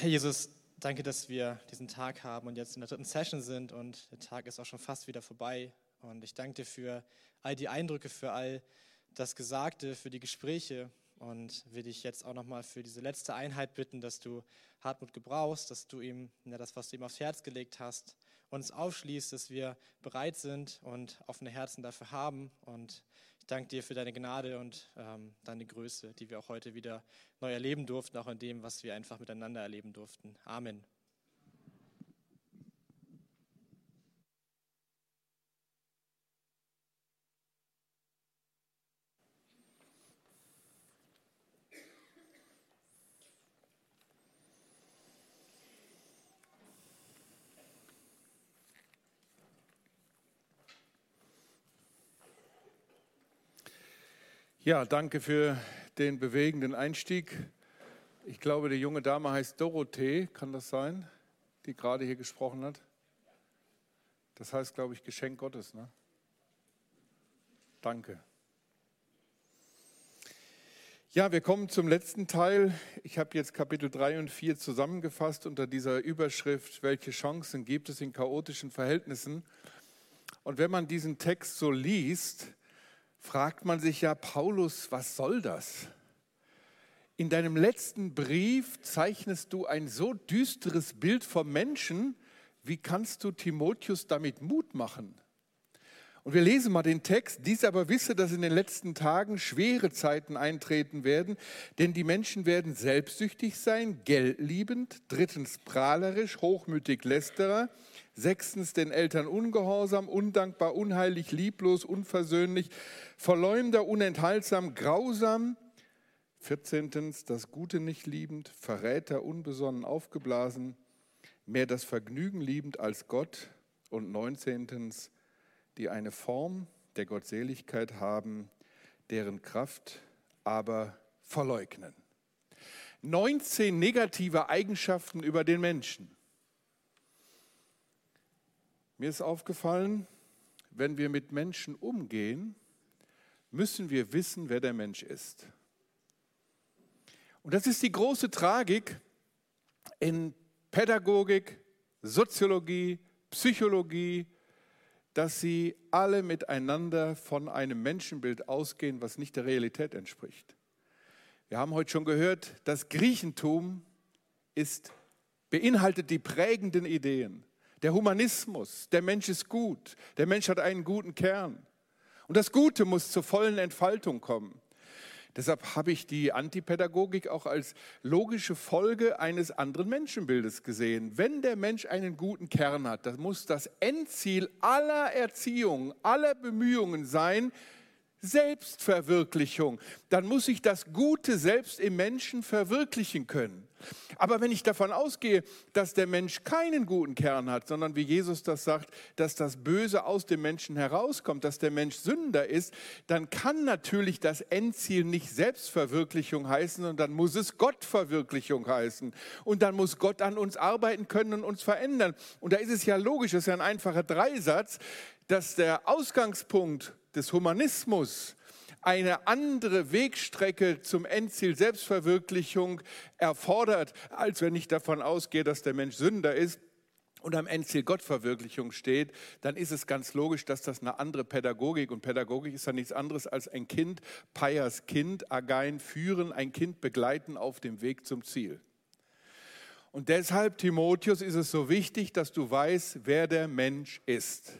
Herr Jesus, danke, dass wir diesen Tag haben und jetzt in der dritten Session sind und der Tag ist auch schon fast wieder vorbei. Und ich danke dir für all die Eindrücke, für all das Gesagte, für die Gespräche und will dich jetzt auch nochmal für diese letzte Einheit bitten, dass du Hartmut gebrauchst, dass du ihm ja, das, was du ihm aufs Herz gelegt hast, uns aufschließt, dass wir bereit sind und offene Herzen dafür haben. Und danke dir für deine Gnade und ähm, deine Größe, die wir auch heute wieder neu erleben durften, auch in dem, was wir einfach miteinander erleben durften. Amen. Ja, danke für den bewegenden Einstieg. Ich glaube, die junge Dame heißt Dorothee, kann das sein, die gerade hier gesprochen hat? Das heißt, glaube ich, Geschenk Gottes. Ne? Danke. Ja, wir kommen zum letzten Teil. Ich habe jetzt Kapitel 3 und 4 zusammengefasst unter dieser Überschrift, welche Chancen gibt es in chaotischen Verhältnissen? Und wenn man diesen Text so liest, fragt man sich ja, Paulus, was soll das? In deinem letzten Brief zeichnest du ein so düsteres Bild vom Menschen, wie kannst du Timotheus damit Mut machen? Und wir lesen mal den Text. Dies aber wisse, dass in den letzten Tagen schwere Zeiten eintreten werden, denn die Menschen werden selbstsüchtig sein, geldliebend, drittens prahlerisch, hochmütig lästerer, Sechstens den Eltern ungehorsam, undankbar, unheilig, lieblos, unversöhnlich, Verleumder, unenthaltsam, grausam. Vierzehntens das Gute nicht liebend, Verräter, unbesonnen, aufgeblasen, mehr das Vergnügen liebend als Gott. Und neuntzehntens die eine Form der Gottseligkeit haben, deren Kraft aber verleugnen. 19 negative Eigenschaften über den Menschen. Mir ist aufgefallen, wenn wir mit Menschen umgehen, müssen wir wissen, wer der Mensch ist. Und das ist die große Tragik in Pädagogik, Soziologie, Psychologie, dass sie alle miteinander von einem Menschenbild ausgehen, was nicht der Realität entspricht. Wir haben heute schon gehört, das Griechentum ist, beinhaltet die prägenden Ideen. Der Humanismus, der Mensch ist gut, der Mensch hat einen guten Kern. Und das Gute muss zur vollen Entfaltung kommen. Deshalb habe ich die Antipädagogik auch als logische Folge eines anderen Menschenbildes gesehen. Wenn der Mensch einen guten Kern hat, dann muss das Endziel aller Erziehung, aller Bemühungen sein, Selbstverwirklichung. Dann muss ich das Gute selbst im Menschen verwirklichen können. Aber wenn ich davon ausgehe, dass der Mensch keinen guten Kern hat, sondern wie Jesus das sagt, dass das Böse aus dem Menschen herauskommt, dass der Mensch Sünder ist, dann kann natürlich das Endziel nicht Selbstverwirklichung heißen, und dann muss es Gottverwirklichung heißen. Und dann muss Gott an uns arbeiten können und uns verändern. Und da ist es ja logisch, das ist ja ein einfacher Dreisatz, dass der Ausgangspunkt des Humanismus eine andere Wegstrecke zum Endziel Selbstverwirklichung erfordert, als wenn ich davon ausgehe, dass der Mensch Sünder ist und am Endziel Gottverwirklichung steht, dann ist es ganz logisch, dass das eine andere Pädagogik und Pädagogik ist ja nichts anderes als ein Kind, Payas Kind, Agein führen, ein Kind begleiten auf dem Weg zum Ziel. Und deshalb, Timotheus, ist es so wichtig, dass du weißt, wer der Mensch ist.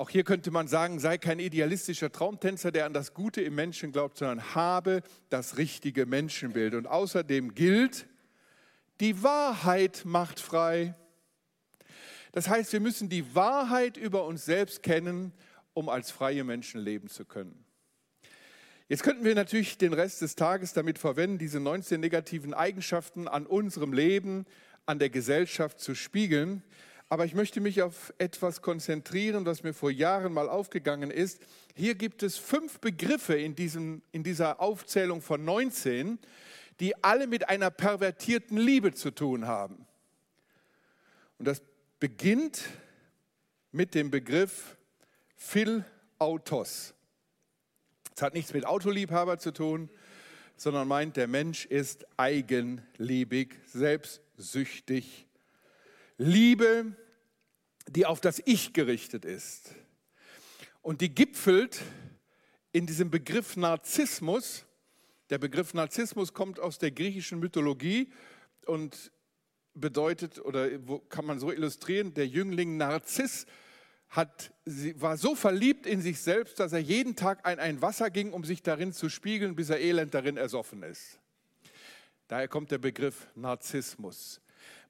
Auch hier könnte man sagen, sei kein idealistischer Traumtänzer, der an das Gute im Menschen glaubt, sondern habe das richtige Menschenbild. Und außerdem gilt, die Wahrheit macht frei. Das heißt, wir müssen die Wahrheit über uns selbst kennen, um als freie Menschen leben zu können. Jetzt könnten wir natürlich den Rest des Tages damit verwenden, diese 19 negativen Eigenschaften an unserem Leben, an der Gesellschaft zu spiegeln. Aber ich möchte mich auf etwas konzentrieren, was mir vor Jahren mal aufgegangen ist. Hier gibt es fünf Begriffe in, diesem, in dieser Aufzählung von 19, die alle mit einer pervertierten Liebe zu tun haben. Und das beginnt mit dem Begriff Phil Autos. Es hat nichts mit Autoliebhaber zu tun, sondern meint, der Mensch ist eigenliebig, selbstsüchtig. Liebe, die auf das Ich gerichtet ist. Und die gipfelt in diesem Begriff Narzissmus. Der Begriff Narzissmus kommt aus der griechischen Mythologie und bedeutet oder kann man so illustrieren, der Jüngling Narziss hat, war so verliebt in sich selbst, dass er jeden Tag ein, ein Wasser ging, um sich darin zu spiegeln, bis er elend darin ersoffen ist. Daher kommt der Begriff Narzissmus.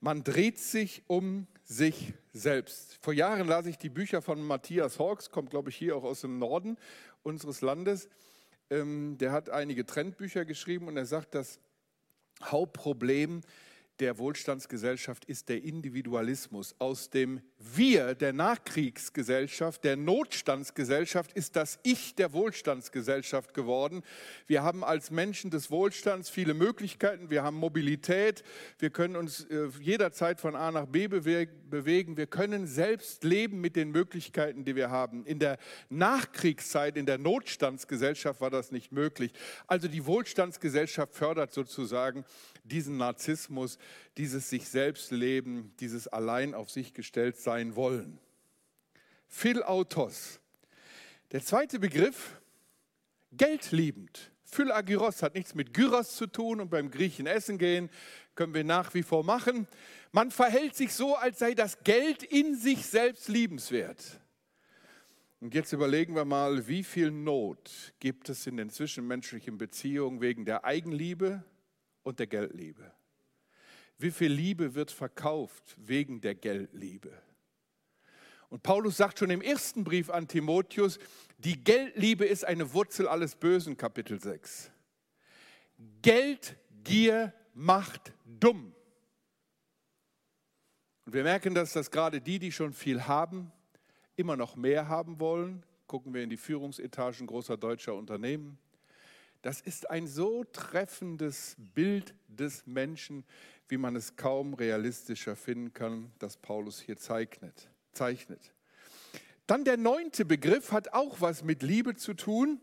Man dreht sich um sich selbst. Vor Jahren las ich die Bücher von Matthias Hawks, kommt glaube ich hier auch aus dem Norden unseres Landes. Ähm, der hat einige Trendbücher geschrieben und er sagt, das Hauptproblem der Wohlstandsgesellschaft ist der Individualismus. Aus dem Wir der Nachkriegsgesellschaft, der Notstandsgesellschaft ist das Ich der Wohlstandsgesellschaft geworden. Wir haben als Menschen des Wohlstands viele Möglichkeiten. Wir haben Mobilität. Wir können uns äh, jederzeit von A nach B bewegen. Wir können selbst leben mit den Möglichkeiten, die wir haben. In der Nachkriegszeit, in der Notstandsgesellschaft war das nicht möglich. Also die Wohlstandsgesellschaft fördert sozusagen diesen Narzissmus, dieses sich selbst leben, dieses allein auf sich gestellt sein wollen. Philautos. Der zweite Begriff, geldliebend. Phylagyros hat nichts mit Gyros zu tun und beim Griechen essen gehen können wir nach wie vor machen. Man verhält sich so, als sei das Geld in sich selbst liebenswert. Und jetzt überlegen wir mal, wie viel Not gibt es in den zwischenmenschlichen Beziehungen wegen der Eigenliebe, und der Geldliebe. Wie viel Liebe wird verkauft wegen der Geldliebe? Und Paulus sagt schon im ersten Brief an Timotheus, die Geldliebe ist eine Wurzel alles Bösen, Kapitel 6. Geldgier macht dumm. Und wir merken, dass das gerade die, die schon viel haben, immer noch mehr haben wollen. Gucken wir in die Führungsetagen großer deutscher Unternehmen. Das ist ein so treffendes Bild des Menschen, wie man es kaum realistischer finden kann, das Paulus hier zeichnet. zeichnet. Dann der neunte Begriff hat auch was mit Liebe zu tun.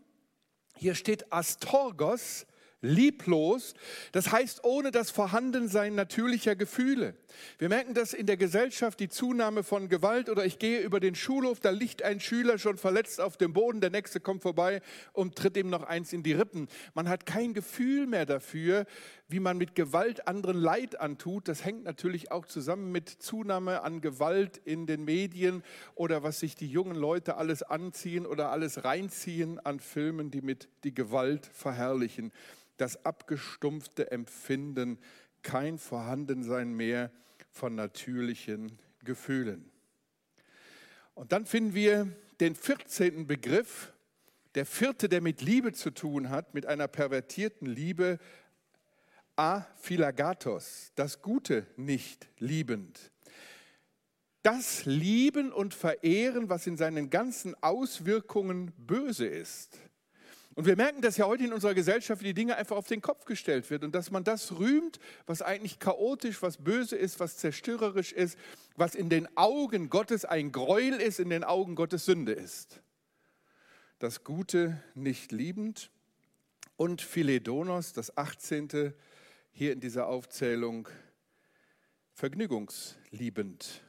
Hier steht Astorgos, lieblos, das heißt ohne das Vorhandensein natürlicher Gefühle. Wir merken das in der Gesellschaft, die Zunahme von Gewalt oder ich gehe über den Schulhof, da liegt ein Schüler schon verletzt auf dem Boden, der nächste kommt vorbei und tritt ihm noch eins in die Rippen. Man hat kein Gefühl mehr dafür, wie man mit Gewalt anderen Leid antut. Das hängt natürlich auch zusammen mit Zunahme an Gewalt in den Medien oder was sich die jungen Leute alles anziehen oder alles reinziehen an Filmen, die mit die Gewalt verherrlichen das abgestumpfte Empfinden, kein Vorhandensein mehr von natürlichen Gefühlen. Und dann finden wir den 14. Begriff, der vierte, der mit Liebe zu tun hat, mit einer pervertierten Liebe, aphilagatos, das Gute nicht liebend. Das Lieben und Verehren, was in seinen ganzen Auswirkungen böse ist. Und wir merken das ja heute in unserer Gesellschaft, die Dinge einfach auf den Kopf gestellt wird und dass man das rühmt, was eigentlich chaotisch, was böse ist, was zerstörerisch ist, was in den Augen Gottes ein Gräuel ist, in den Augen Gottes Sünde ist. Das Gute nicht liebend und Philedonos, das 18. hier in dieser Aufzählung, vergnügungsliebend,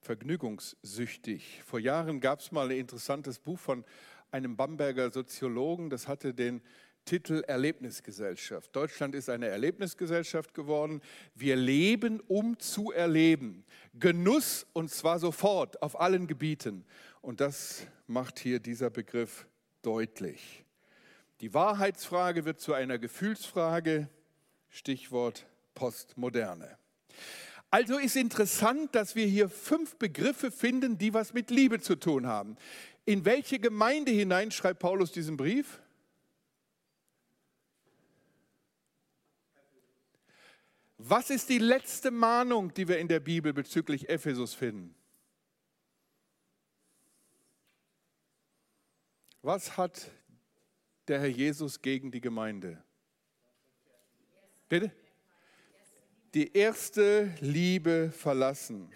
vergnügungssüchtig. Vor Jahren gab es mal ein interessantes Buch von einem Bamberger Soziologen, das hatte den Titel Erlebnisgesellschaft. Deutschland ist eine Erlebnisgesellschaft geworden. Wir leben, um zu erleben. Genuss und zwar sofort auf allen Gebieten. Und das macht hier dieser Begriff deutlich. Die Wahrheitsfrage wird zu einer Gefühlsfrage. Stichwort Postmoderne. Also ist interessant, dass wir hier fünf Begriffe finden, die was mit Liebe zu tun haben. In welche Gemeinde hinein schreibt Paulus diesen Brief? Was ist die letzte Mahnung, die wir in der Bibel bezüglich Ephesus finden? Was hat der Herr Jesus gegen die Gemeinde? Bitte? Die erste Liebe verlassen.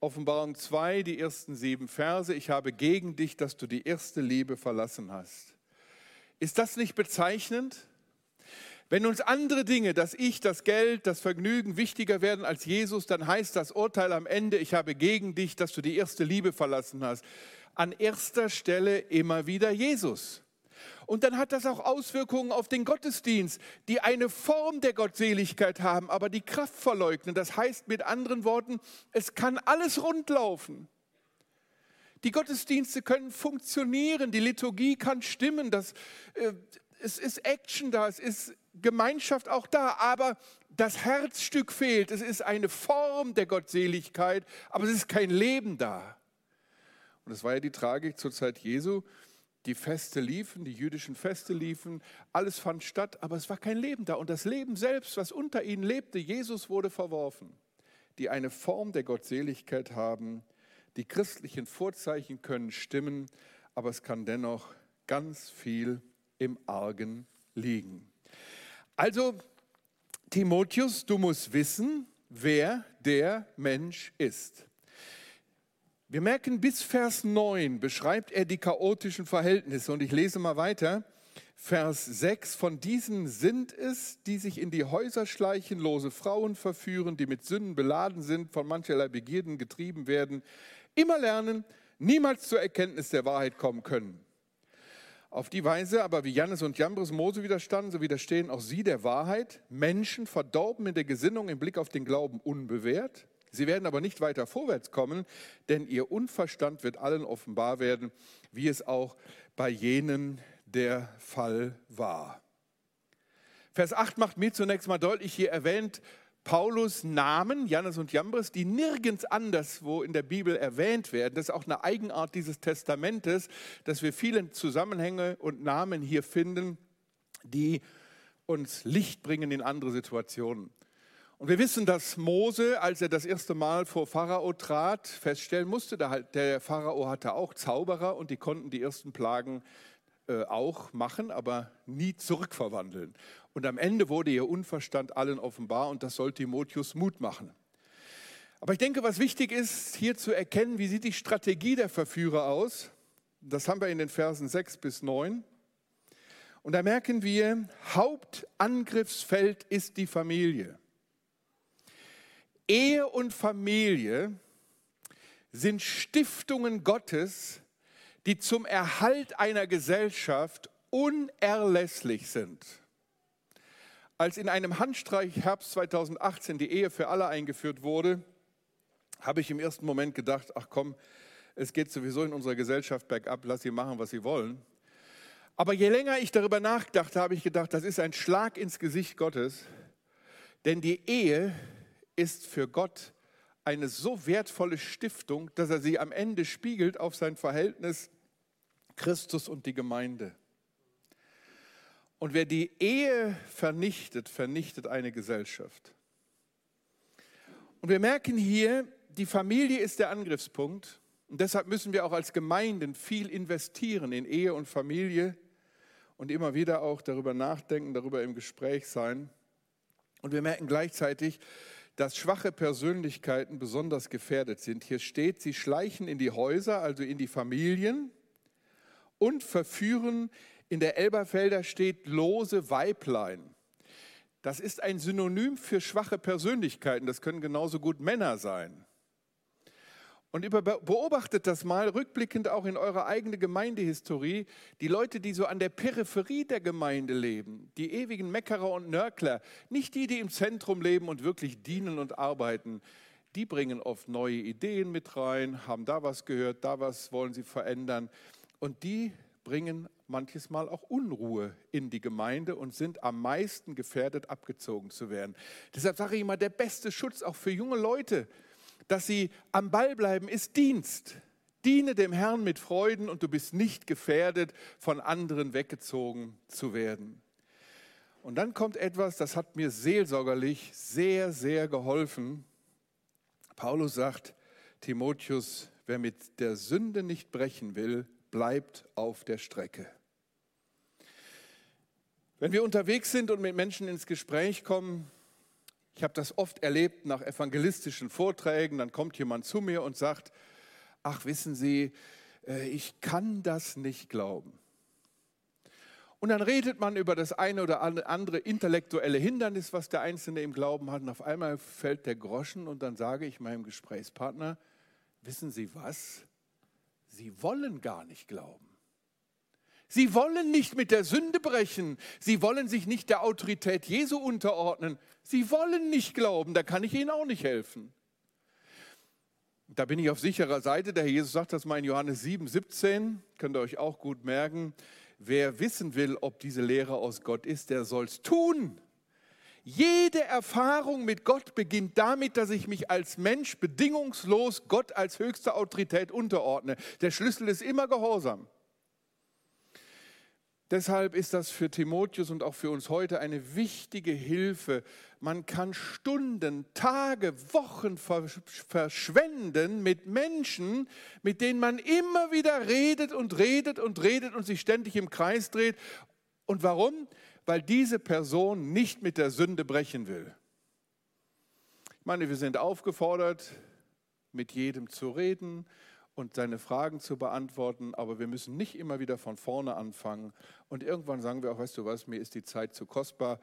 Offenbarung 2, die ersten sieben Verse. Ich habe gegen dich, dass du die erste Liebe verlassen hast. Ist das nicht bezeichnend? Wenn uns andere Dinge, das Ich, das Geld, das Vergnügen wichtiger werden als Jesus, dann heißt das Urteil am Ende, ich habe gegen dich, dass du die erste Liebe verlassen hast. An erster Stelle immer wieder Jesus. Und dann hat das auch Auswirkungen auf den Gottesdienst, die eine Form der Gottseligkeit haben, aber die Kraft verleugnen. Das heißt mit anderen Worten, es kann alles rundlaufen. Die Gottesdienste können funktionieren, die Liturgie kann stimmen, das, äh, es ist Action da, es ist Gemeinschaft auch da, aber das Herzstück fehlt. Es ist eine Form der Gottseligkeit, aber es ist kein Leben da. Und das war ja die Tragik zur Zeit Jesu. Die Feste liefen, die jüdischen Feste liefen, alles fand statt, aber es war kein Leben da. Und das Leben selbst, was unter ihnen lebte, Jesus wurde verworfen, die eine Form der Gottseligkeit haben, die christlichen Vorzeichen können stimmen, aber es kann dennoch ganz viel im Argen liegen. Also, Timotheus, du musst wissen, wer der Mensch ist. Wir merken, bis Vers 9 beschreibt er die chaotischen Verhältnisse und ich lese mal weiter. Vers 6, von diesen sind es, die sich in die Häuser schleichen, lose Frauen verführen, die mit Sünden beladen sind, von mancherlei Begierden getrieben werden, immer lernen, niemals zur Erkenntnis der Wahrheit kommen können. Auf die Weise aber, wie Jannes und Jambres Mose widerstanden, so widerstehen auch sie der Wahrheit. Menschen verdorben in der Gesinnung im Blick auf den Glauben unbewährt. Sie werden aber nicht weiter vorwärts kommen, denn ihr Unverstand wird allen offenbar werden, wie es auch bei jenen der Fall war. Vers 8 macht mir zunächst mal deutlich, hier erwähnt Paulus Namen, Jannes und Jambres, die nirgends anderswo in der Bibel erwähnt werden. Das ist auch eine Eigenart dieses Testamentes, dass wir viele Zusammenhänge und Namen hier finden, die uns Licht bringen in andere Situationen. Und wir wissen, dass Mose, als er das erste Mal vor Pharao trat, feststellen musste, der Pharao hatte auch Zauberer und die konnten die ersten Plagen äh, auch machen, aber nie zurückverwandeln. Und am Ende wurde ihr Unverstand allen offenbar und das soll Timotheus Mut machen. Aber ich denke, was wichtig ist, hier zu erkennen, wie sieht die Strategie der Verführer aus. Das haben wir in den Versen 6 bis 9. Und da merken wir, Hauptangriffsfeld ist die Familie. Ehe und Familie sind Stiftungen Gottes, die zum Erhalt einer Gesellschaft unerlässlich sind. Als in einem Handstreich Herbst 2018 die Ehe für alle eingeführt wurde, habe ich im ersten Moment gedacht, ach komm, es geht sowieso in unserer Gesellschaft bergab, lass sie machen, was sie wollen. Aber je länger ich darüber nachdachte, habe ich gedacht, das ist ein Schlag ins Gesicht Gottes, denn die Ehe ist für Gott eine so wertvolle Stiftung, dass er sie am Ende spiegelt auf sein Verhältnis Christus und die Gemeinde. Und wer die Ehe vernichtet, vernichtet eine Gesellschaft. Und wir merken hier, die Familie ist der Angriffspunkt. Und deshalb müssen wir auch als Gemeinden viel investieren in Ehe und Familie und immer wieder auch darüber nachdenken, darüber im Gespräch sein. Und wir merken gleichzeitig, dass schwache Persönlichkeiten besonders gefährdet sind. Hier steht, sie schleichen in die Häuser, also in die Familien und verführen, in der Elberfelder steht lose Weiblein. Das ist ein Synonym für schwache Persönlichkeiten. Das können genauso gut Männer sein. Und beobachtet das mal rückblickend auch in eurer eigenen Gemeindehistorie. Die Leute, die so an der Peripherie der Gemeinde leben, die ewigen Meckerer und Nörkler, nicht die, die im Zentrum leben und wirklich dienen und arbeiten, die bringen oft neue Ideen mit rein, haben da was gehört, da was wollen sie verändern. Und die bringen manches Mal auch Unruhe in die Gemeinde und sind am meisten gefährdet, abgezogen zu werden. Deshalb sage ich immer, der beste Schutz auch für junge Leute, dass sie am Ball bleiben, ist Dienst. Diene dem Herrn mit Freuden und du bist nicht gefährdet, von anderen weggezogen zu werden. Und dann kommt etwas, das hat mir seelsorgerlich sehr, sehr geholfen. Paulus sagt, Timotheus, wer mit der Sünde nicht brechen will, bleibt auf der Strecke. Wenn wir unterwegs sind und mit Menschen ins Gespräch kommen, ich habe das oft erlebt nach evangelistischen Vorträgen, dann kommt jemand zu mir und sagt, ach wissen Sie, äh, ich kann das nicht glauben. Und dann redet man über das eine oder andere intellektuelle Hindernis, was der Einzelne im Glauben hat. Und auf einmal fällt der Groschen und dann sage ich meinem Gesprächspartner, wissen Sie was? Sie wollen gar nicht glauben. Sie wollen nicht mit der Sünde brechen. Sie wollen sich nicht der Autorität Jesu unterordnen. Sie wollen nicht glauben. Da kann ich Ihnen auch nicht helfen. Da bin ich auf sicherer Seite. Der Herr Jesus sagt das mal in Johannes 7, 17. Könnt ihr euch auch gut merken. Wer wissen will, ob diese Lehre aus Gott ist, der soll es tun. Jede Erfahrung mit Gott beginnt damit, dass ich mich als Mensch bedingungslos Gott als höchste Autorität unterordne. Der Schlüssel ist immer Gehorsam. Deshalb ist das für Timotheus und auch für uns heute eine wichtige Hilfe. Man kann Stunden, Tage, Wochen verschwenden mit Menschen, mit denen man immer wieder redet und redet und redet und sich ständig im Kreis dreht. Und warum? weil diese Person nicht mit der Sünde brechen will. Ich meine, wir sind aufgefordert, mit jedem zu reden und seine Fragen zu beantworten, aber wir müssen nicht immer wieder von vorne anfangen. Und irgendwann sagen wir auch, weißt du was, mir ist die Zeit zu kostbar.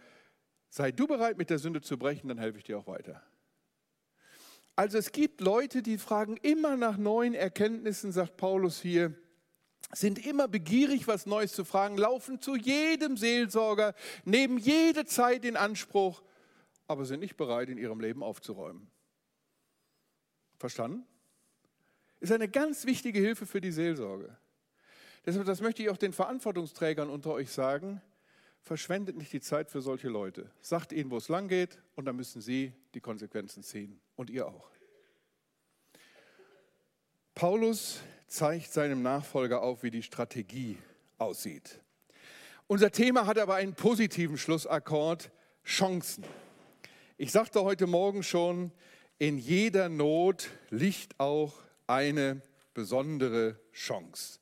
Sei du bereit, mit der Sünde zu brechen, dann helfe ich dir auch weiter. Also es gibt Leute, die fragen immer nach neuen Erkenntnissen, sagt Paulus hier sind immer begierig, was Neues zu fragen, laufen zu jedem Seelsorger, nehmen jede Zeit in Anspruch, aber sind nicht bereit, in ihrem Leben aufzuräumen. Verstanden? Ist eine ganz wichtige Hilfe für die Seelsorge. Deshalb, das möchte ich auch den Verantwortungsträgern unter euch sagen, verschwendet nicht die Zeit für solche Leute. Sagt ihnen, wo es lang geht und dann müssen sie die Konsequenzen ziehen und ihr auch. Paulus zeigt seinem Nachfolger auf, wie die Strategie aussieht. Unser Thema hat aber einen positiven Schlussakkord, Chancen. Ich sagte heute Morgen schon, in jeder Not liegt auch eine besondere Chance.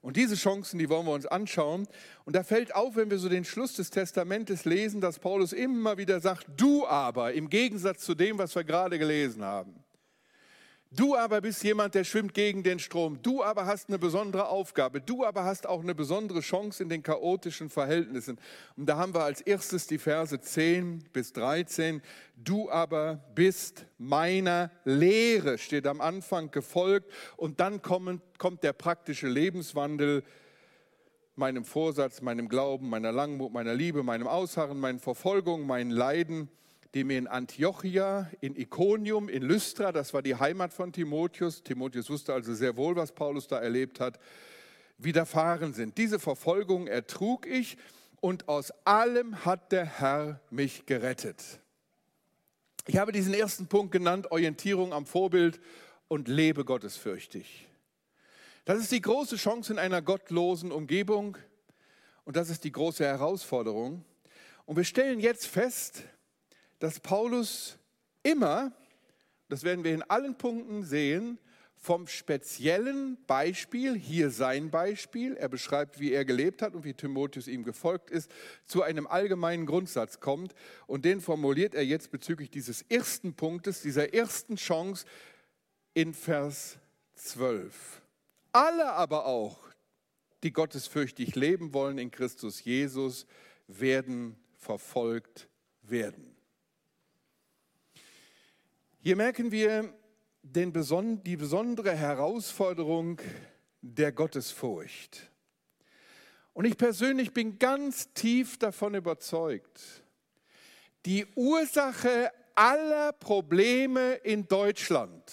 Und diese Chancen, die wollen wir uns anschauen. Und da fällt auf, wenn wir so den Schluss des Testamentes lesen, dass Paulus immer wieder sagt, du aber, im Gegensatz zu dem, was wir gerade gelesen haben. Du aber bist jemand, der schwimmt gegen den Strom. Du aber hast eine besondere Aufgabe. Du aber hast auch eine besondere Chance in den chaotischen Verhältnissen. Und da haben wir als erstes die Verse 10 bis 13. Du aber bist meiner Lehre, steht am Anfang gefolgt. Und dann kommt, kommt der praktische Lebenswandel meinem Vorsatz, meinem Glauben, meiner Langmut, meiner Liebe, meinem Ausharren, meinen Verfolgungen, meinen Leiden die mir in Antiochia, in Iconium, in Lystra, das war die Heimat von Timotheus, Timotheus wusste also sehr wohl, was Paulus da erlebt hat, widerfahren sind. Diese Verfolgung ertrug ich und aus allem hat der Herr mich gerettet. Ich habe diesen ersten Punkt genannt, Orientierung am Vorbild und lebe gottesfürchtig. Das ist die große Chance in einer gottlosen Umgebung und das ist die große Herausforderung. Und wir stellen jetzt fest, dass Paulus immer, das werden wir in allen Punkten sehen, vom speziellen Beispiel, hier sein Beispiel, er beschreibt, wie er gelebt hat und wie Timotheus ihm gefolgt ist, zu einem allgemeinen Grundsatz kommt. Und den formuliert er jetzt bezüglich dieses ersten Punktes, dieser ersten Chance in Vers 12. Alle aber auch, die gottesfürchtig leben wollen in Christus Jesus, werden verfolgt werden. Hier merken wir den, die besondere Herausforderung der Gottesfurcht. Und ich persönlich bin ganz tief davon überzeugt, die Ursache aller Probleme in Deutschland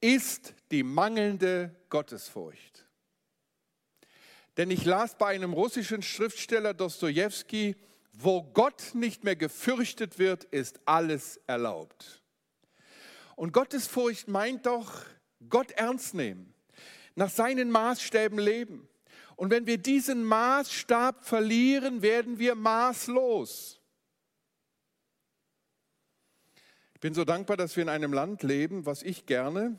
ist die mangelnde Gottesfurcht. Denn ich las bei einem russischen Schriftsteller Dostoevsky, wo Gott nicht mehr gefürchtet wird, ist alles erlaubt. Und Gottesfurcht meint doch, Gott ernst nehmen, nach seinen Maßstäben leben. Und wenn wir diesen Maßstab verlieren, werden wir maßlos. Ich bin so dankbar, dass wir in einem Land leben, was ich gerne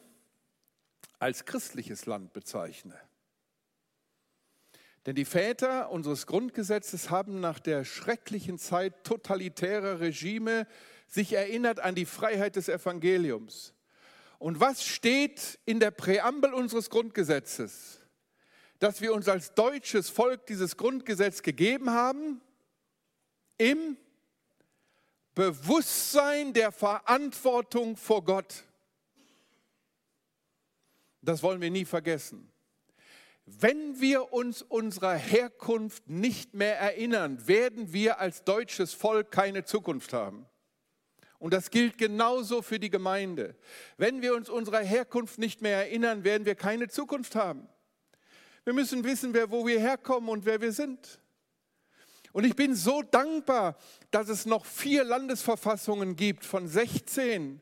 als christliches Land bezeichne. Denn die Väter unseres Grundgesetzes haben nach der schrecklichen Zeit totalitärer Regime sich erinnert an die Freiheit des Evangeliums. Und was steht in der Präambel unseres Grundgesetzes? dass wir uns als deutsches Volk dieses Grundgesetz gegeben haben? Im Bewusstsein der Verantwortung vor Gott. Das wollen wir nie vergessen. Wenn wir uns unserer Herkunft nicht mehr erinnern, werden wir als deutsches Volk keine Zukunft haben. Und das gilt genauso für die Gemeinde. Wenn wir uns unserer Herkunft nicht mehr erinnern, werden wir keine Zukunft haben. Wir müssen wissen, wer, wo wir herkommen und wer wir sind. Und ich bin so dankbar, dass es noch vier Landesverfassungen gibt von 16,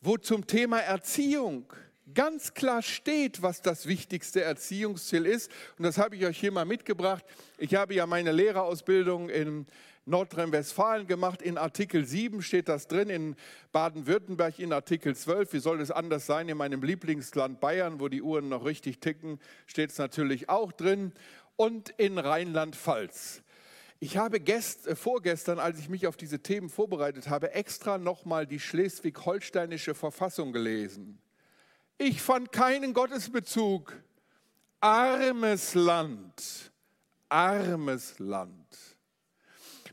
wo zum Thema Erziehung ganz klar steht, was das wichtigste Erziehungsziel ist. Und das habe ich euch hier mal mitgebracht. Ich habe ja meine Lehrerausbildung in Nordrhein-Westfalen gemacht. In Artikel 7 steht das drin, in Baden-Württemberg in Artikel 12. Wie soll es anders sein? In meinem Lieblingsland Bayern, wo die Uhren noch richtig ticken, steht es natürlich auch drin. Und in Rheinland-Pfalz. Ich habe gest, äh, vorgestern, als ich mich auf diese Themen vorbereitet habe, extra nochmal die schleswig-holsteinische Verfassung gelesen. Ich fand keinen Gottesbezug. Armes Land, armes Land.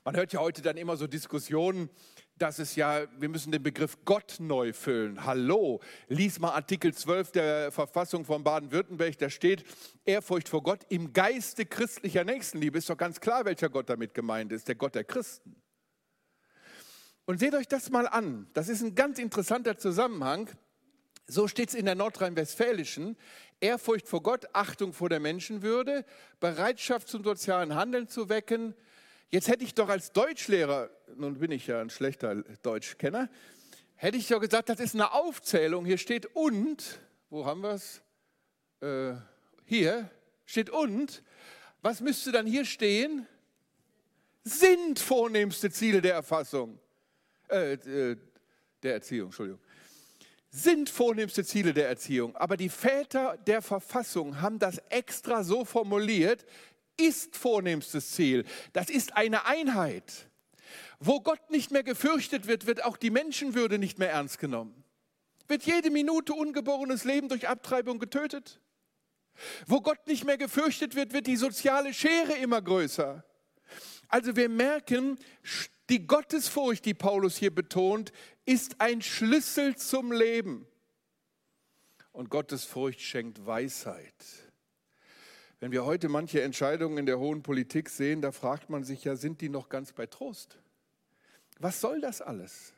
Man hört ja heute dann immer so Diskussionen, dass es ja, wir müssen den Begriff Gott neu füllen. Hallo, lies mal Artikel 12 der Verfassung von Baden-Württemberg, da steht Ehrfurcht vor Gott im Geiste christlicher Nächstenliebe. Ist doch ganz klar, welcher Gott damit gemeint ist, der Gott der Christen. Und seht euch das mal an, das ist ein ganz interessanter Zusammenhang. So steht es in der nordrhein-westfälischen. Ehrfurcht vor Gott, Achtung vor der Menschenwürde, Bereitschaft zum sozialen Handeln zu wecken. Jetzt hätte ich doch als Deutschlehrer, nun bin ich ja ein schlechter Deutschkenner, hätte ich doch gesagt, das ist eine Aufzählung. Hier steht und, wo haben wir es? Äh, hier steht und. Was müsste dann hier stehen? Sind vornehmste Ziele der Erfassung, äh, äh der Erziehung, Entschuldigung sind vornehmste Ziele der Erziehung. Aber die Väter der Verfassung haben das extra so formuliert, ist vornehmstes Ziel. Das ist eine Einheit. Wo Gott nicht mehr gefürchtet wird, wird auch die Menschenwürde nicht mehr ernst genommen. Wird jede Minute ungeborenes Leben durch Abtreibung getötet? Wo Gott nicht mehr gefürchtet wird, wird die soziale Schere immer größer. Also wir merken, die Gottesfurcht, die Paulus hier betont, ist ein Schlüssel zum Leben. Und Gottesfurcht schenkt Weisheit. Wenn wir heute manche Entscheidungen in der hohen Politik sehen, da fragt man sich ja, sind die noch ganz bei Trost? Was soll das alles?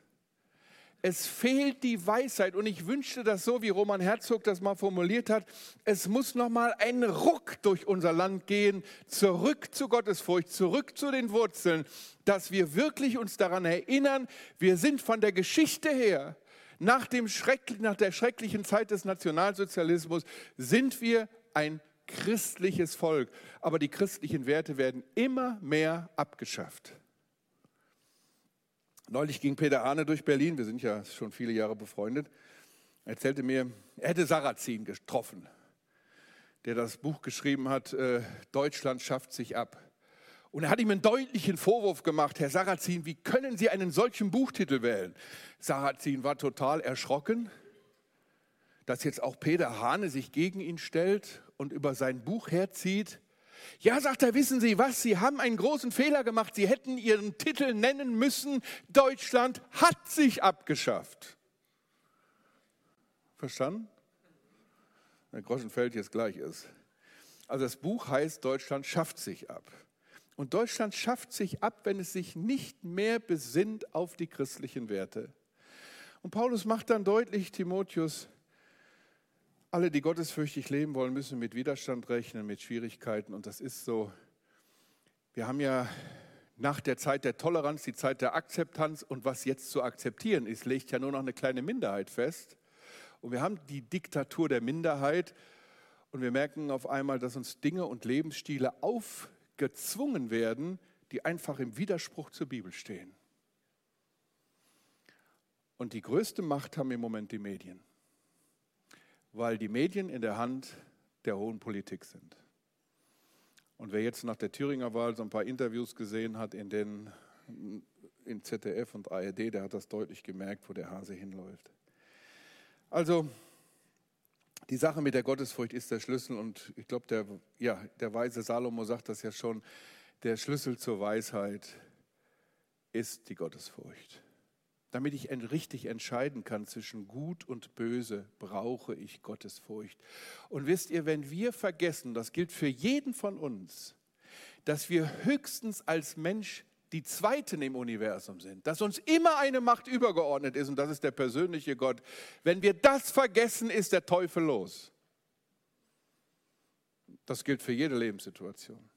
Es fehlt die Weisheit und ich wünschte das so, wie Roman Herzog das mal formuliert hat. Es muss noch mal ein Ruck durch unser Land gehen, zurück zu Gottesfurcht, zurück zu den Wurzeln, dass wir wirklich uns daran erinnern, wir sind von der Geschichte her nach, dem Schreck, nach der schrecklichen Zeit des Nationalsozialismus sind wir ein christliches Volk, aber die christlichen Werte werden immer mehr abgeschafft. Neulich ging Peter Ahne durch Berlin, wir sind ja schon viele Jahre befreundet, er erzählte mir, er hätte Sarrazin getroffen, der das Buch geschrieben hat, äh, Deutschland schafft sich ab. Und er hat ihm einen deutlichen Vorwurf gemacht, Herr Sarrazin, wie können Sie einen solchen Buchtitel wählen? Sarrazin war total erschrocken, dass jetzt auch Peter Hane sich gegen ihn stellt und über sein Buch herzieht. Ja, sagt er, wissen Sie was, Sie haben einen großen Fehler gemacht. Sie hätten Ihren Titel nennen müssen, Deutschland hat sich abgeschafft. Verstanden? Der Groschen fällt jetzt gleich ist. Also das Buch heißt, Deutschland schafft sich ab. Und Deutschland schafft sich ab, wenn es sich nicht mehr besinnt auf die christlichen Werte. Und Paulus macht dann deutlich, Timotheus, alle, die gottesfürchtig leben wollen, müssen mit Widerstand rechnen, mit Schwierigkeiten. Und das ist so. Wir haben ja nach der Zeit der Toleranz die Zeit der Akzeptanz. Und was jetzt zu akzeptieren ist, legt ja nur noch eine kleine Minderheit fest. Und wir haben die Diktatur der Minderheit. Und wir merken auf einmal, dass uns Dinge und Lebensstile aufgezwungen werden, die einfach im Widerspruch zur Bibel stehen. Und die größte Macht haben im Moment die Medien weil die Medien in der Hand der hohen Politik sind. Und wer jetzt nach der Thüringer Wahl so ein paar Interviews gesehen hat in den in ZDF und ARD, der hat das deutlich gemerkt, wo der Hase hinläuft. Also, Die Sache mit der Gottesfurcht ist der Schlüssel und ich glaube, der, ja, der weise Salomo sagt das ja schon, der Schlüssel zur Weisheit ist die Gottesfurcht. Damit ich richtig entscheiden kann zwischen Gut und Böse, brauche ich Gottesfurcht. Und wisst ihr, wenn wir vergessen, das gilt für jeden von uns, dass wir höchstens als Mensch die Zweiten im Universum sind, dass uns immer eine Macht übergeordnet ist und das ist der persönliche Gott. Wenn wir das vergessen, ist der Teufel los. Das gilt für jede Lebenssituation.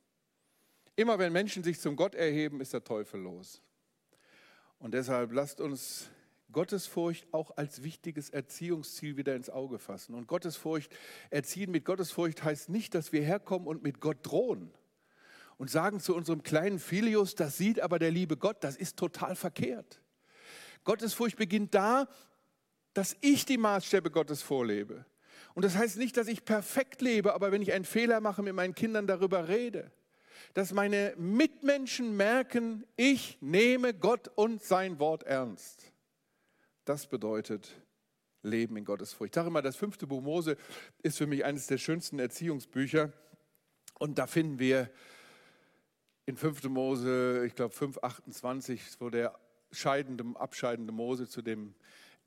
Immer wenn Menschen sich zum Gott erheben, ist der Teufel los. Und deshalb lasst uns Gottesfurcht auch als wichtiges Erziehungsziel wieder ins Auge fassen. Und Gottesfurcht, erziehen mit Gottesfurcht heißt nicht, dass wir herkommen und mit Gott drohen und sagen zu unserem kleinen Filius, das sieht aber der liebe Gott, das ist total verkehrt. Gottesfurcht beginnt da, dass ich die Maßstäbe Gottes vorlebe. Und das heißt nicht, dass ich perfekt lebe, aber wenn ich einen Fehler mache, mit meinen Kindern darüber rede, dass meine Mitmenschen merken, ich nehme Gott und sein Wort ernst. Das bedeutet Leben in Gottes Furcht. Ich sage immer, das fünfte Buch Mose ist für mich eines der schönsten Erziehungsbücher. Und da finden wir in 5. Mose, ich glaube 5, 28, wo der scheidende, abscheidende Mose zu den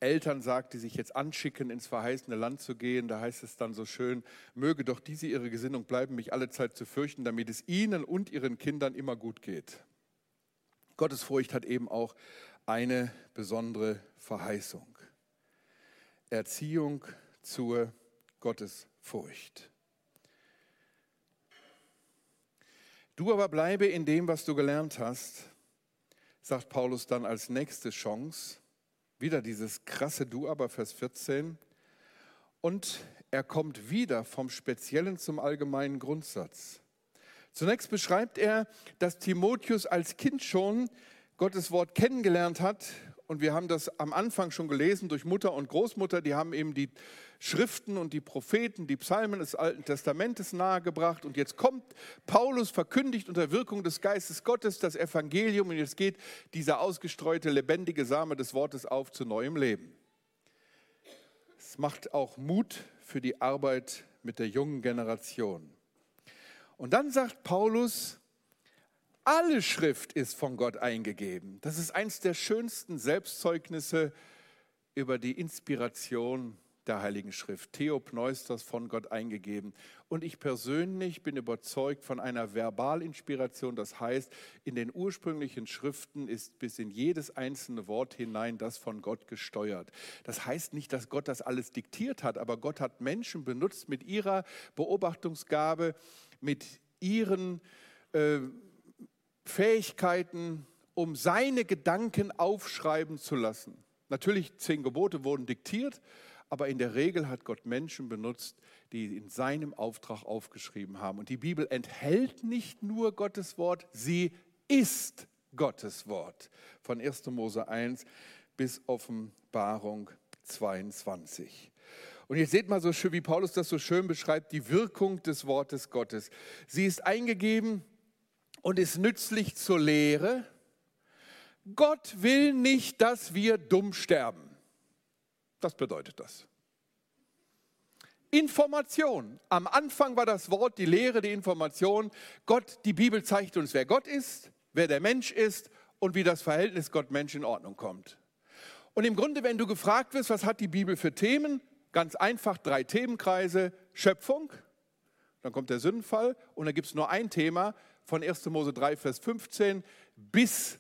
Eltern sagt, die sich jetzt anschicken, ins verheißene Land zu gehen. Da heißt es dann so schön, möge doch diese ihre Gesinnung bleiben, mich alle Zeit zu fürchten, damit es ihnen und ihren Kindern immer gut geht. Gottesfurcht hat eben auch eine besondere Verheißung. Erziehung zur Gottesfurcht. Du aber bleibe in dem, was du gelernt hast, sagt Paulus dann als nächste Chance. Wieder dieses krasse Du aber, Vers 14. Und er kommt wieder vom Speziellen zum allgemeinen Grundsatz. Zunächst beschreibt er, dass Timotheus als Kind schon Gottes Wort kennengelernt hat und wir haben das am Anfang schon gelesen durch Mutter und Großmutter, die haben eben die Schriften und die Propheten, die Psalmen des Alten Testamentes nahegebracht. Und jetzt kommt Paulus, verkündigt unter Wirkung des Geistes Gottes das Evangelium und jetzt geht dieser ausgestreute, lebendige Same des Wortes auf zu neuem Leben. Es macht auch Mut für die Arbeit mit der jungen Generation. Und dann sagt Paulus, alle Schrift ist von Gott eingegeben. Das ist eines der schönsten Selbstzeugnisse über die Inspiration der Heiligen Schrift. Theopneustos von Gott eingegeben. Und ich persönlich bin überzeugt von einer Verbalinspiration. Das heißt, in den ursprünglichen Schriften ist bis in jedes einzelne Wort hinein das von Gott gesteuert. Das heißt nicht, dass Gott das alles diktiert hat, aber Gott hat Menschen benutzt mit ihrer Beobachtungsgabe, mit ihren äh, Fähigkeiten, um seine Gedanken aufschreiben zu lassen. Natürlich, zehn Gebote wurden diktiert, aber in der Regel hat Gott Menschen benutzt, die in seinem Auftrag aufgeschrieben haben. Und die Bibel enthält nicht nur Gottes Wort, sie ist Gottes Wort. Von 1. Mose 1 bis Offenbarung 22. Und jetzt seht mal so schön, wie Paulus das so schön beschreibt, die Wirkung des Wortes Gottes. Sie ist eingegeben und ist nützlich zur Lehre. Gott will nicht, dass wir dumm sterben. Das bedeutet das. Information. Am Anfang war das Wort, die Lehre, die Information. Gott, die Bibel zeigt uns, wer Gott ist, wer der Mensch ist und wie das Verhältnis Gott-Mensch in Ordnung kommt. Und im Grunde, wenn du gefragt wirst, was hat die Bibel für Themen? Ganz einfach drei Themenkreise. Schöpfung, dann kommt der Sündenfall und dann gibt es nur ein Thema, von 1. Mose 3, Vers 15 bis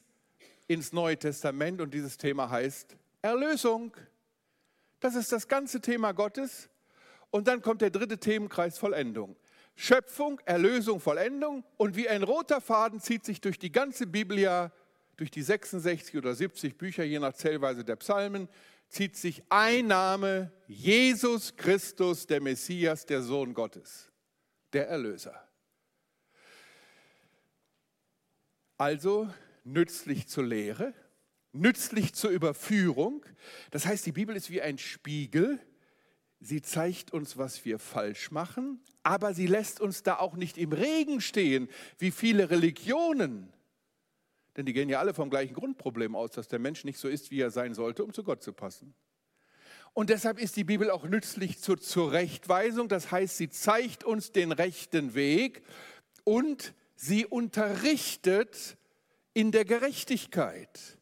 ins Neue Testament und dieses Thema heißt Erlösung. Das ist das ganze Thema Gottes. Und dann kommt der dritte Themenkreis Vollendung. Schöpfung, Erlösung, Vollendung. Und wie ein roter Faden zieht sich durch die ganze Bibel, durch die 66 oder 70 Bücher, je nach Zählweise der Psalmen, zieht sich ein Name, Jesus Christus, der Messias, der Sohn Gottes, der Erlöser. Also nützlich zur Lehre, nützlich zur Überführung. Das heißt, die Bibel ist wie ein Spiegel. Sie zeigt uns, was wir falsch machen, aber sie lässt uns da auch nicht im Regen stehen, wie viele Religionen. Denn die gehen ja alle vom gleichen Grundproblem aus, dass der Mensch nicht so ist, wie er sein sollte, um zu Gott zu passen. Und deshalb ist die Bibel auch nützlich zur Zurechtweisung. Das heißt, sie zeigt uns den rechten Weg und sie unterrichtet in der Gerechtigkeit.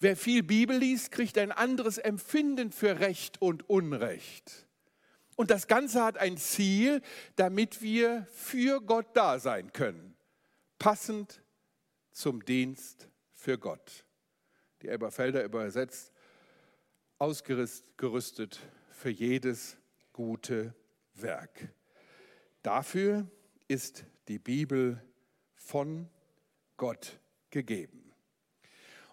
Wer viel Bibel liest, kriegt ein anderes Empfinden für Recht und Unrecht. Und das Ganze hat ein Ziel, damit wir für Gott da sein können. Passend zum Dienst für Gott. Die Elberfelder übersetzt, ausgerüstet für jedes gute Werk. Dafür ist die Bibel von Gott gegeben.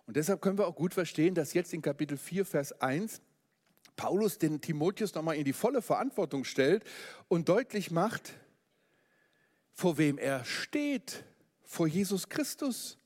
Und deshalb können wir auch gut verstehen, dass jetzt in Kapitel 4, Vers 1 Paulus den Timotheus nochmal in die volle Verantwortung stellt und deutlich macht, vor wem er steht, vor Jesus Christus,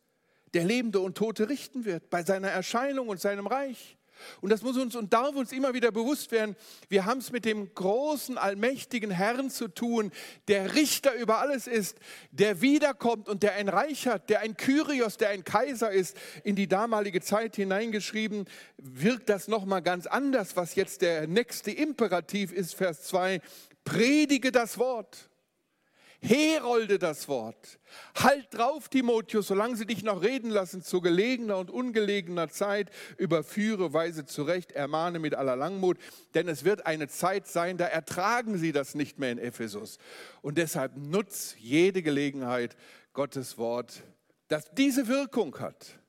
der Lebende und Tote richten wird, bei seiner Erscheinung und seinem Reich. Und das muss uns und darf uns immer wieder bewusst werden. Wir haben es mit dem großen, allmächtigen Herrn zu tun, der Richter über alles ist, der wiederkommt und der ein Reich hat, der ein Kyrios, der ein Kaiser ist. In die damalige Zeit hineingeschrieben wirkt das nochmal ganz anders, was jetzt der nächste Imperativ ist, Vers 2. Predige das Wort. Herolde das Wort. Halt drauf, Timotheus, solange sie dich noch reden lassen, zu gelegener und ungelegener Zeit, überführe, weise zurecht, ermahne mit aller Langmut, denn es wird eine Zeit sein, da ertragen sie das nicht mehr in Ephesus. Und deshalb nutz jede Gelegenheit, Gottes Wort, das diese Wirkung hat,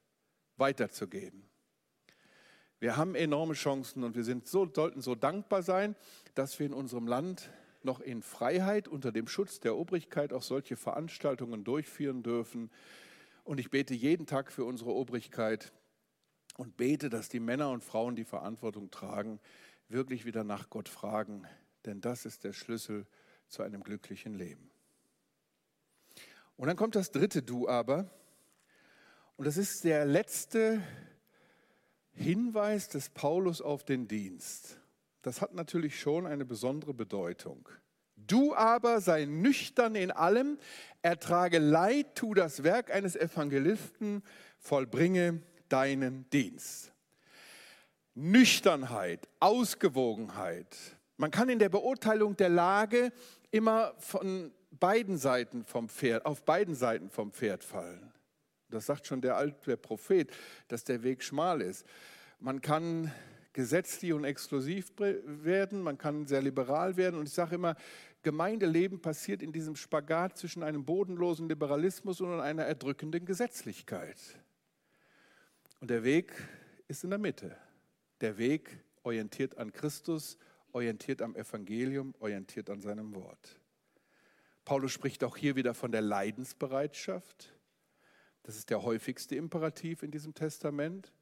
weiterzugeben. Wir haben enorme Chancen und wir sind so, sollten so dankbar sein, dass wir in unserem Land noch in Freiheit unter dem Schutz der Obrigkeit auch solche Veranstaltungen durchführen dürfen. Und ich bete jeden Tag für unsere Obrigkeit und bete, dass die Männer und Frauen, die Verantwortung tragen, wirklich wieder nach Gott fragen, denn das ist der Schlüssel zu einem glücklichen Leben. Und dann kommt das dritte Du aber, und das ist der letzte Hinweis des Paulus auf den Dienst das hat natürlich schon eine besondere Bedeutung. Du aber sei nüchtern in allem, ertrage Leid, tu das Werk eines Evangelisten, vollbringe deinen Dienst. Nüchternheit, Ausgewogenheit. Man kann in der Beurteilung der Lage immer von beiden Seiten vom Pferd, auf beiden Seiten vom Pferd fallen. Das sagt schon der alte Prophet, dass der Weg schmal ist. Man kann gesetzlich und exklusiv werden, man kann sehr liberal werden. Und ich sage immer, Gemeindeleben passiert in diesem Spagat zwischen einem bodenlosen Liberalismus und einer erdrückenden Gesetzlichkeit. Und der Weg ist in der Mitte. Der Weg orientiert an Christus, orientiert am Evangelium, orientiert an seinem Wort. Paulus spricht auch hier wieder von der Leidensbereitschaft. Das ist der häufigste Imperativ in diesem Testament.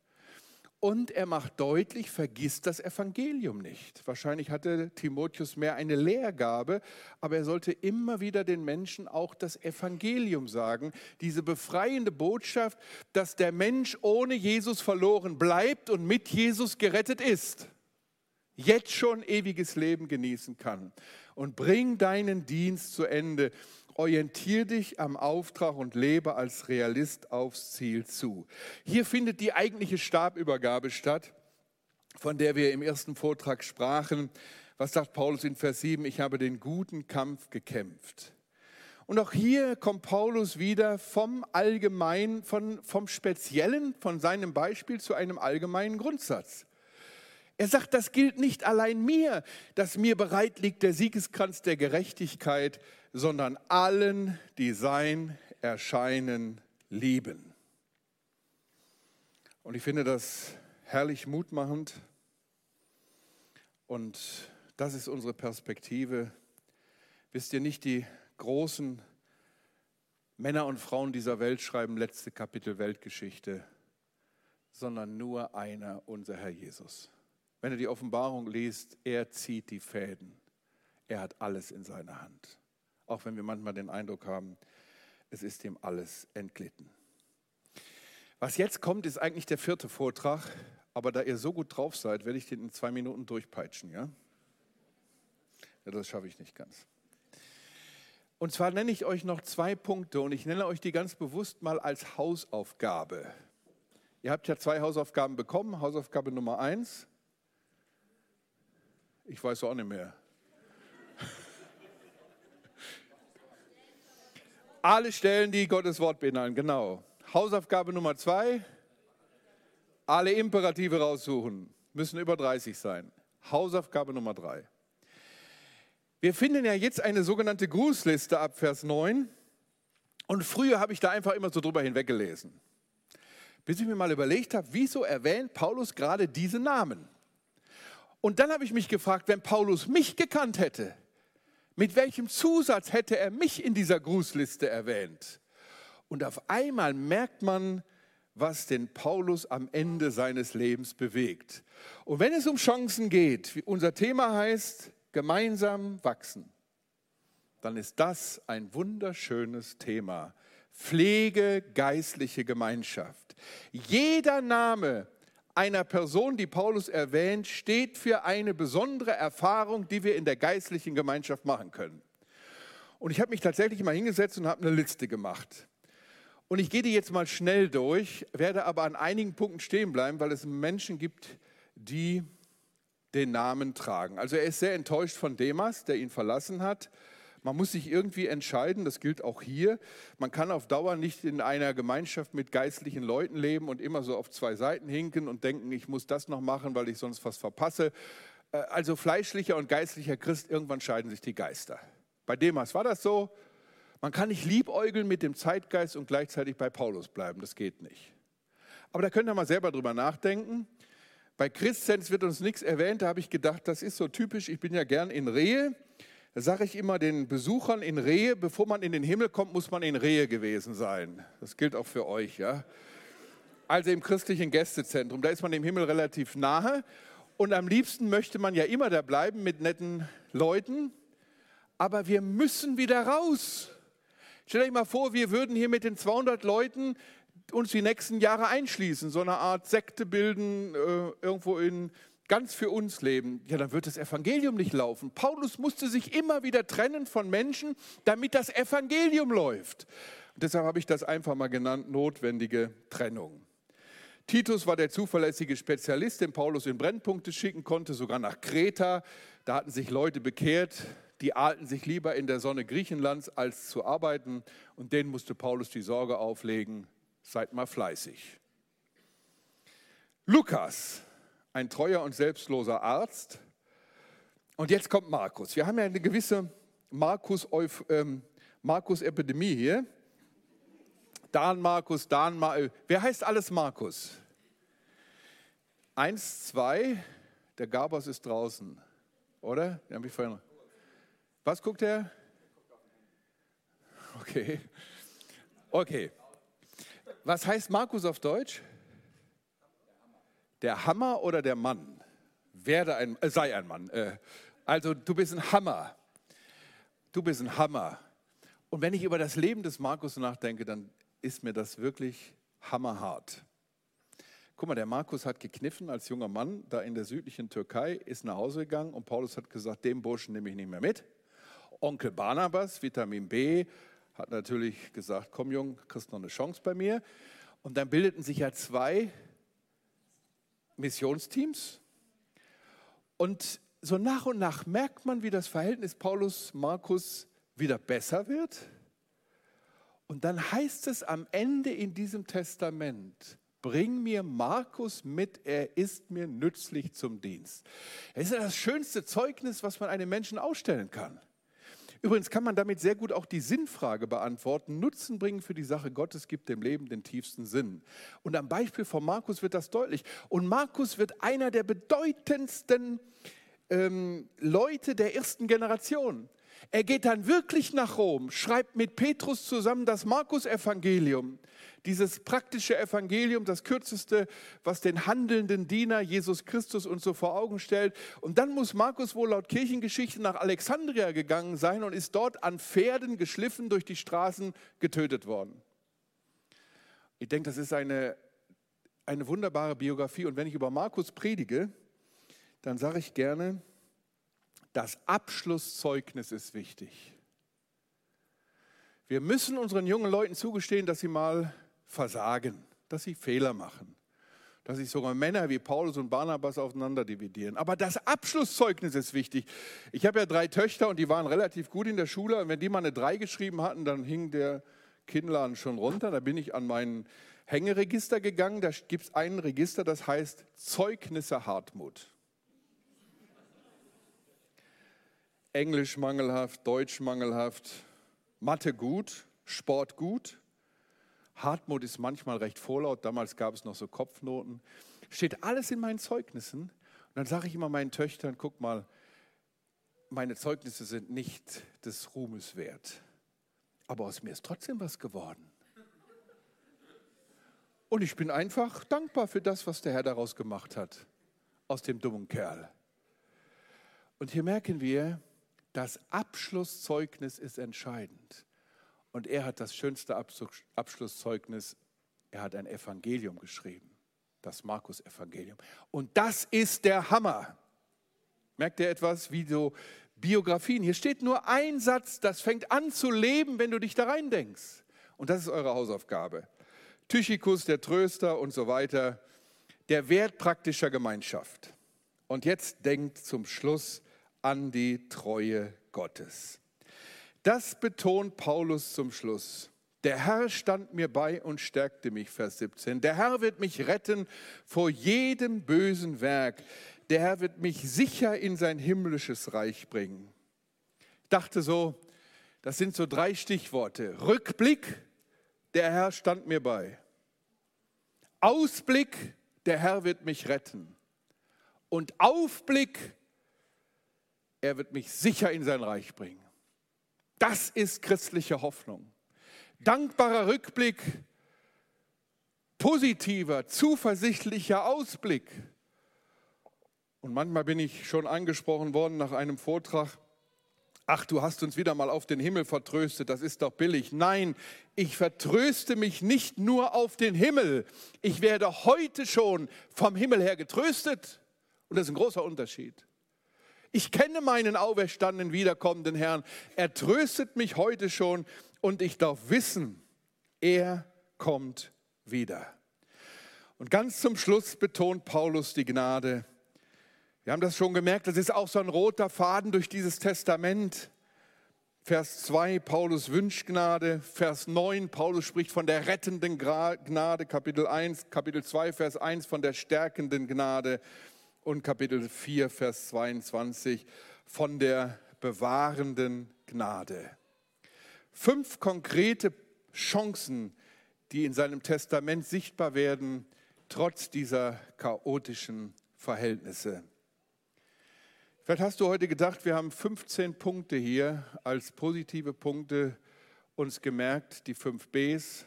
Und er macht deutlich, vergiss das Evangelium nicht. Wahrscheinlich hatte Timotheus mehr eine Lehrgabe, aber er sollte immer wieder den Menschen auch das Evangelium sagen. Diese befreiende Botschaft, dass der Mensch ohne Jesus verloren bleibt und mit Jesus gerettet ist. Jetzt schon ewiges Leben genießen kann. Und bring deinen Dienst zu Ende orientier dich am Auftrag und lebe als Realist aufs Ziel zu. Hier findet die eigentliche Stabübergabe statt, von der wir im ersten Vortrag sprachen. Was sagt Paulus in Vers 7? Ich habe den guten Kampf gekämpft. Und auch hier kommt Paulus wieder vom Allgemeinen, von, vom Speziellen, von seinem Beispiel zu einem allgemeinen Grundsatz. Er sagt, das gilt nicht allein mir, dass mir bereit liegt der Siegeskranz der Gerechtigkeit, sondern allen, die sein Erscheinen lieben. Und ich finde das herrlich mutmachend. Und das ist unsere Perspektive. Wisst ihr nicht, die großen Männer und Frauen dieser Welt schreiben letzte Kapitel Weltgeschichte, sondern nur einer, unser Herr Jesus. Wenn ihr die Offenbarung liest, er zieht die Fäden. Er hat alles in seiner Hand auch wenn wir manchmal den Eindruck haben, es ist ihm alles entglitten. Was jetzt kommt, ist eigentlich der vierte Vortrag, aber da ihr so gut drauf seid, werde ich den in zwei Minuten durchpeitschen. Ja, ja das schaffe ich nicht ganz. Und zwar nenne ich euch noch zwei Punkte und ich nenne euch die ganz bewusst mal als Hausaufgabe. Ihr habt ja zwei Hausaufgaben bekommen. Hausaufgabe Nummer eins. Ich weiß auch nicht mehr. Alle Stellen, die Gottes Wort beinhalten, genau. Hausaufgabe Nummer zwei, alle Imperative raussuchen, müssen über 30 sein. Hausaufgabe Nummer drei. Wir finden ja jetzt eine sogenannte Grußliste ab Vers 9. Und früher habe ich da einfach immer so drüber hinweggelesen. Bis ich mir mal überlegt habe, wieso erwähnt Paulus gerade diese Namen? Und dann habe ich mich gefragt, wenn Paulus mich gekannt hätte, mit welchem Zusatz hätte er mich in dieser Grußliste erwähnt? Und auf einmal merkt man, was den Paulus am Ende seines Lebens bewegt. Und wenn es um Chancen geht, wie unser Thema heißt, gemeinsam wachsen, dann ist das ein wunderschönes Thema. Pflege geistliche Gemeinschaft. Jeder Name einer Person, die Paulus erwähnt, steht für eine besondere Erfahrung, die wir in der geistlichen Gemeinschaft machen können. Und ich habe mich tatsächlich mal hingesetzt und habe eine Liste gemacht. Und ich gehe die jetzt mal schnell durch, werde aber an einigen Punkten stehen bleiben, weil es Menschen gibt, die den Namen tragen. Also er ist sehr enttäuscht von Demas, der ihn verlassen hat. Man muss sich irgendwie entscheiden, das gilt auch hier. Man kann auf Dauer nicht in einer Gemeinschaft mit geistlichen Leuten leben und immer so auf zwei Seiten hinken und denken, ich muss das noch machen, weil ich sonst was verpasse. Äh, also fleischlicher und geistlicher Christ, irgendwann scheiden sich die Geister. Bei Demas war das so. Man kann nicht liebäugeln mit dem Zeitgeist und gleichzeitig bei Paulus bleiben. Das geht nicht. Aber da könnt ihr mal selber drüber nachdenken. Bei Christenz wird uns nichts erwähnt. Da habe ich gedacht, das ist so typisch. Ich bin ja gern in Rehe. Da sage ich immer den Besuchern in Rehe, bevor man in den Himmel kommt, muss man in Rehe gewesen sein. Das gilt auch für euch, ja. Also im christlichen Gästezentrum, da ist man dem Himmel relativ nahe. Und am liebsten möchte man ja immer da bleiben mit netten Leuten. Aber wir müssen wieder raus. Stellt euch mal vor, wir würden hier mit den 200 Leuten uns die nächsten Jahre einschließen, so eine Art Sekte bilden, äh, irgendwo in ganz für uns leben, ja, dann wird das Evangelium nicht laufen. Paulus musste sich immer wieder trennen von Menschen, damit das Evangelium läuft. Und deshalb habe ich das einfach mal genannt, notwendige Trennung. Titus war der zuverlässige Spezialist, den Paulus in Brennpunkte schicken konnte, sogar nach Kreta. Da hatten sich Leute bekehrt, die ahlten sich lieber in der Sonne Griechenlands, als zu arbeiten. Und denen musste Paulus die Sorge auflegen, seid mal fleißig. Lukas, ein treuer und selbstloser Arzt. Und jetzt kommt Markus. Wir haben ja eine gewisse Markus-Epidemie ähm, hier. Dan Markus, Dan Markus. Wer heißt alles Markus? Eins, zwei, der Gabos ist draußen, oder? Den habe vorhin. Was guckt er? Okay. Okay. Was heißt Markus auf Deutsch? Der Hammer oder der Mann? Werde ein, äh, sei ein Mann. Äh, also du bist ein Hammer. Du bist ein Hammer. Und wenn ich über das Leben des Markus nachdenke, dann ist mir das wirklich hammerhart. Guck mal, der Markus hat gekniffen als junger Mann da in der südlichen Türkei, ist nach Hause gegangen und Paulus hat gesagt, den Burschen nehme ich nicht mehr mit. Onkel Barnabas, Vitamin B, hat natürlich gesagt, komm Jung, kriegst noch eine Chance bei mir. Und dann bildeten sich ja zwei Missionsteams. Und so nach und nach merkt man, wie das Verhältnis Paulus-Markus wieder besser wird. Und dann heißt es am Ende in diesem Testament, bring mir Markus mit, er ist mir nützlich zum Dienst. Das ist ja das schönste Zeugnis, was man einem Menschen ausstellen kann. Übrigens kann man damit sehr gut auch die Sinnfrage beantworten. Nutzen bringen für die Sache Gottes gibt dem Leben den tiefsten Sinn. Und am Beispiel von Markus wird das deutlich. Und Markus wird einer der bedeutendsten ähm, Leute der ersten Generation. Er geht dann wirklich nach Rom, schreibt mit Petrus zusammen das Markus-Evangelium dieses praktische Evangelium, das kürzeste, was den handelnden Diener Jesus Christus uns so vor Augen stellt. Und dann muss Markus wohl laut Kirchengeschichte nach Alexandria gegangen sein und ist dort an Pferden geschliffen durch die Straßen getötet worden. Ich denke, das ist eine, eine wunderbare Biografie. Und wenn ich über Markus predige, dann sage ich gerne, das Abschlusszeugnis ist wichtig. Wir müssen unseren jungen Leuten zugestehen, dass sie mal versagen, dass sie Fehler machen. dass sich sogar Männer wie Paulus und Barnabas auseinander dividieren. Aber das Abschlusszeugnis ist wichtig. Ich habe ja drei Töchter und die waren relativ gut in der Schule. Und wenn die mal eine 3 geschrieben hatten, dann hing der Kinnladen schon runter. Da bin ich an mein Hängeregister gegangen. Da gibt es ein Register, das heißt Zeugnisse Hartmut. Englisch mangelhaft, Deutsch mangelhaft, Mathe gut, Sport gut. Hartmut ist manchmal recht vorlaut, damals gab es noch so Kopfnoten. Steht alles in meinen Zeugnissen. Und dann sage ich immer meinen Töchtern, guck mal, meine Zeugnisse sind nicht des Ruhmes wert. Aber aus mir ist trotzdem was geworden. Und ich bin einfach dankbar für das, was der Herr daraus gemacht hat, aus dem dummen Kerl. Und hier merken wir, das Abschlusszeugnis ist entscheidend. Und er hat das schönste Abschlusszeugnis. Er hat ein Evangelium geschrieben, das Markus-Evangelium. Und das ist der Hammer. Merkt ihr etwas, wie so Biografien? Hier steht nur ein Satz, das fängt an zu leben, wenn du dich da rein denkst. Und das ist eure Hausaufgabe. Tychikus, der Tröster und so weiter, der Wert praktischer Gemeinschaft. Und jetzt denkt zum Schluss an die Treue Gottes. Das betont Paulus zum Schluss. Der Herr stand mir bei und stärkte mich, Vers 17. Der Herr wird mich retten vor jedem bösen Werk. Der Herr wird mich sicher in sein himmlisches Reich bringen. Ich dachte so, das sind so drei Stichworte. Rückblick, der Herr stand mir bei. Ausblick, der Herr wird mich retten. Und Aufblick, er wird mich sicher in sein Reich bringen. Das ist christliche Hoffnung. Dankbarer Rückblick, positiver, zuversichtlicher Ausblick. Und manchmal bin ich schon angesprochen worden nach einem Vortrag, ach, du hast uns wieder mal auf den Himmel vertröstet, das ist doch billig. Nein, ich vertröste mich nicht nur auf den Himmel, ich werde heute schon vom Himmel her getröstet. Und das ist ein großer Unterschied. Ich kenne meinen auferstandenen, wiederkommenden Herrn. Er tröstet mich heute schon und ich darf wissen, er kommt wieder. Und ganz zum Schluss betont Paulus die Gnade. Wir haben das schon gemerkt, das ist auch so ein roter Faden durch dieses Testament. Vers 2, Paulus wünscht Gnade. Vers 9, Paulus spricht von der rettenden Gnade. Kapitel 1, Kapitel 2, Vers 1 von der stärkenden Gnade und Kapitel 4, Vers 22 von der bewahrenden Gnade. Fünf konkrete Chancen, die in seinem Testament sichtbar werden, trotz dieser chaotischen Verhältnisse. Vielleicht hast du heute gedacht, wir haben 15 Punkte hier als positive Punkte uns gemerkt, die fünf Bs,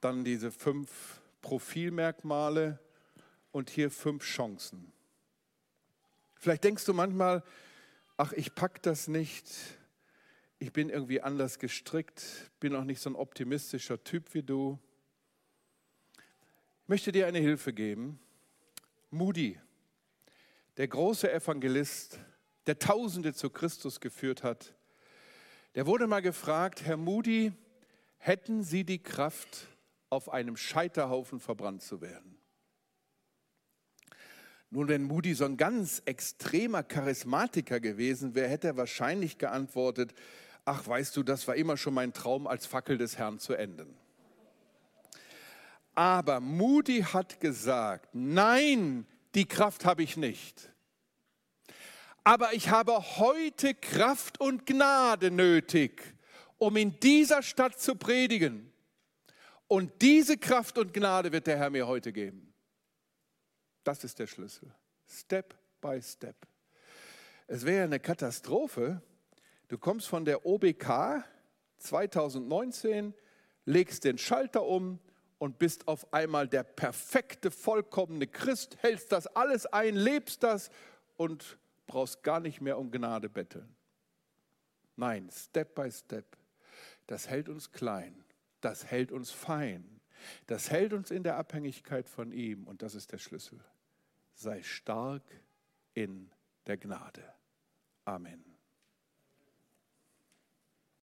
dann diese fünf Profilmerkmale, und hier fünf Chancen. Vielleicht denkst du manchmal, ach, ich pack das nicht, ich bin irgendwie anders gestrickt, bin auch nicht so ein optimistischer Typ wie du. Ich möchte dir eine Hilfe geben. Moody, der große Evangelist, der Tausende zu Christus geführt hat, der wurde mal gefragt, Herr Moody, hätten Sie die Kraft, auf einem Scheiterhaufen verbrannt zu werden? Nun, wenn Moody so ein ganz extremer Charismatiker gewesen wäre, hätte er wahrscheinlich geantwortet, ach weißt du, das war immer schon mein Traum, als Fackel des Herrn zu enden. Aber Moody hat gesagt, nein, die Kraft habe ich nicht. Aber ich habe heute Kraft und Gnade nötig, um in dieser Stadt zu predigen. Und diese Kraft und Gnade wird der Herr mir heute geben. Das ist der Schlüssel. Step by Step. Es wäre eine Katastrophe. Du kommst von der OBK 2019, legst den Schalter um und bist auf einmal der perfekte, vollkommene Christ, hältst das alles ein, lebst das und brauchst gar nicht mehr um Gnade betteln. Nein, Step by Step. Das hält uns klein, das hält uns fein, das hält uns in der Abhängigkeit von ihm und das ist der Schlüssel sei stark in der Gnade. Amen.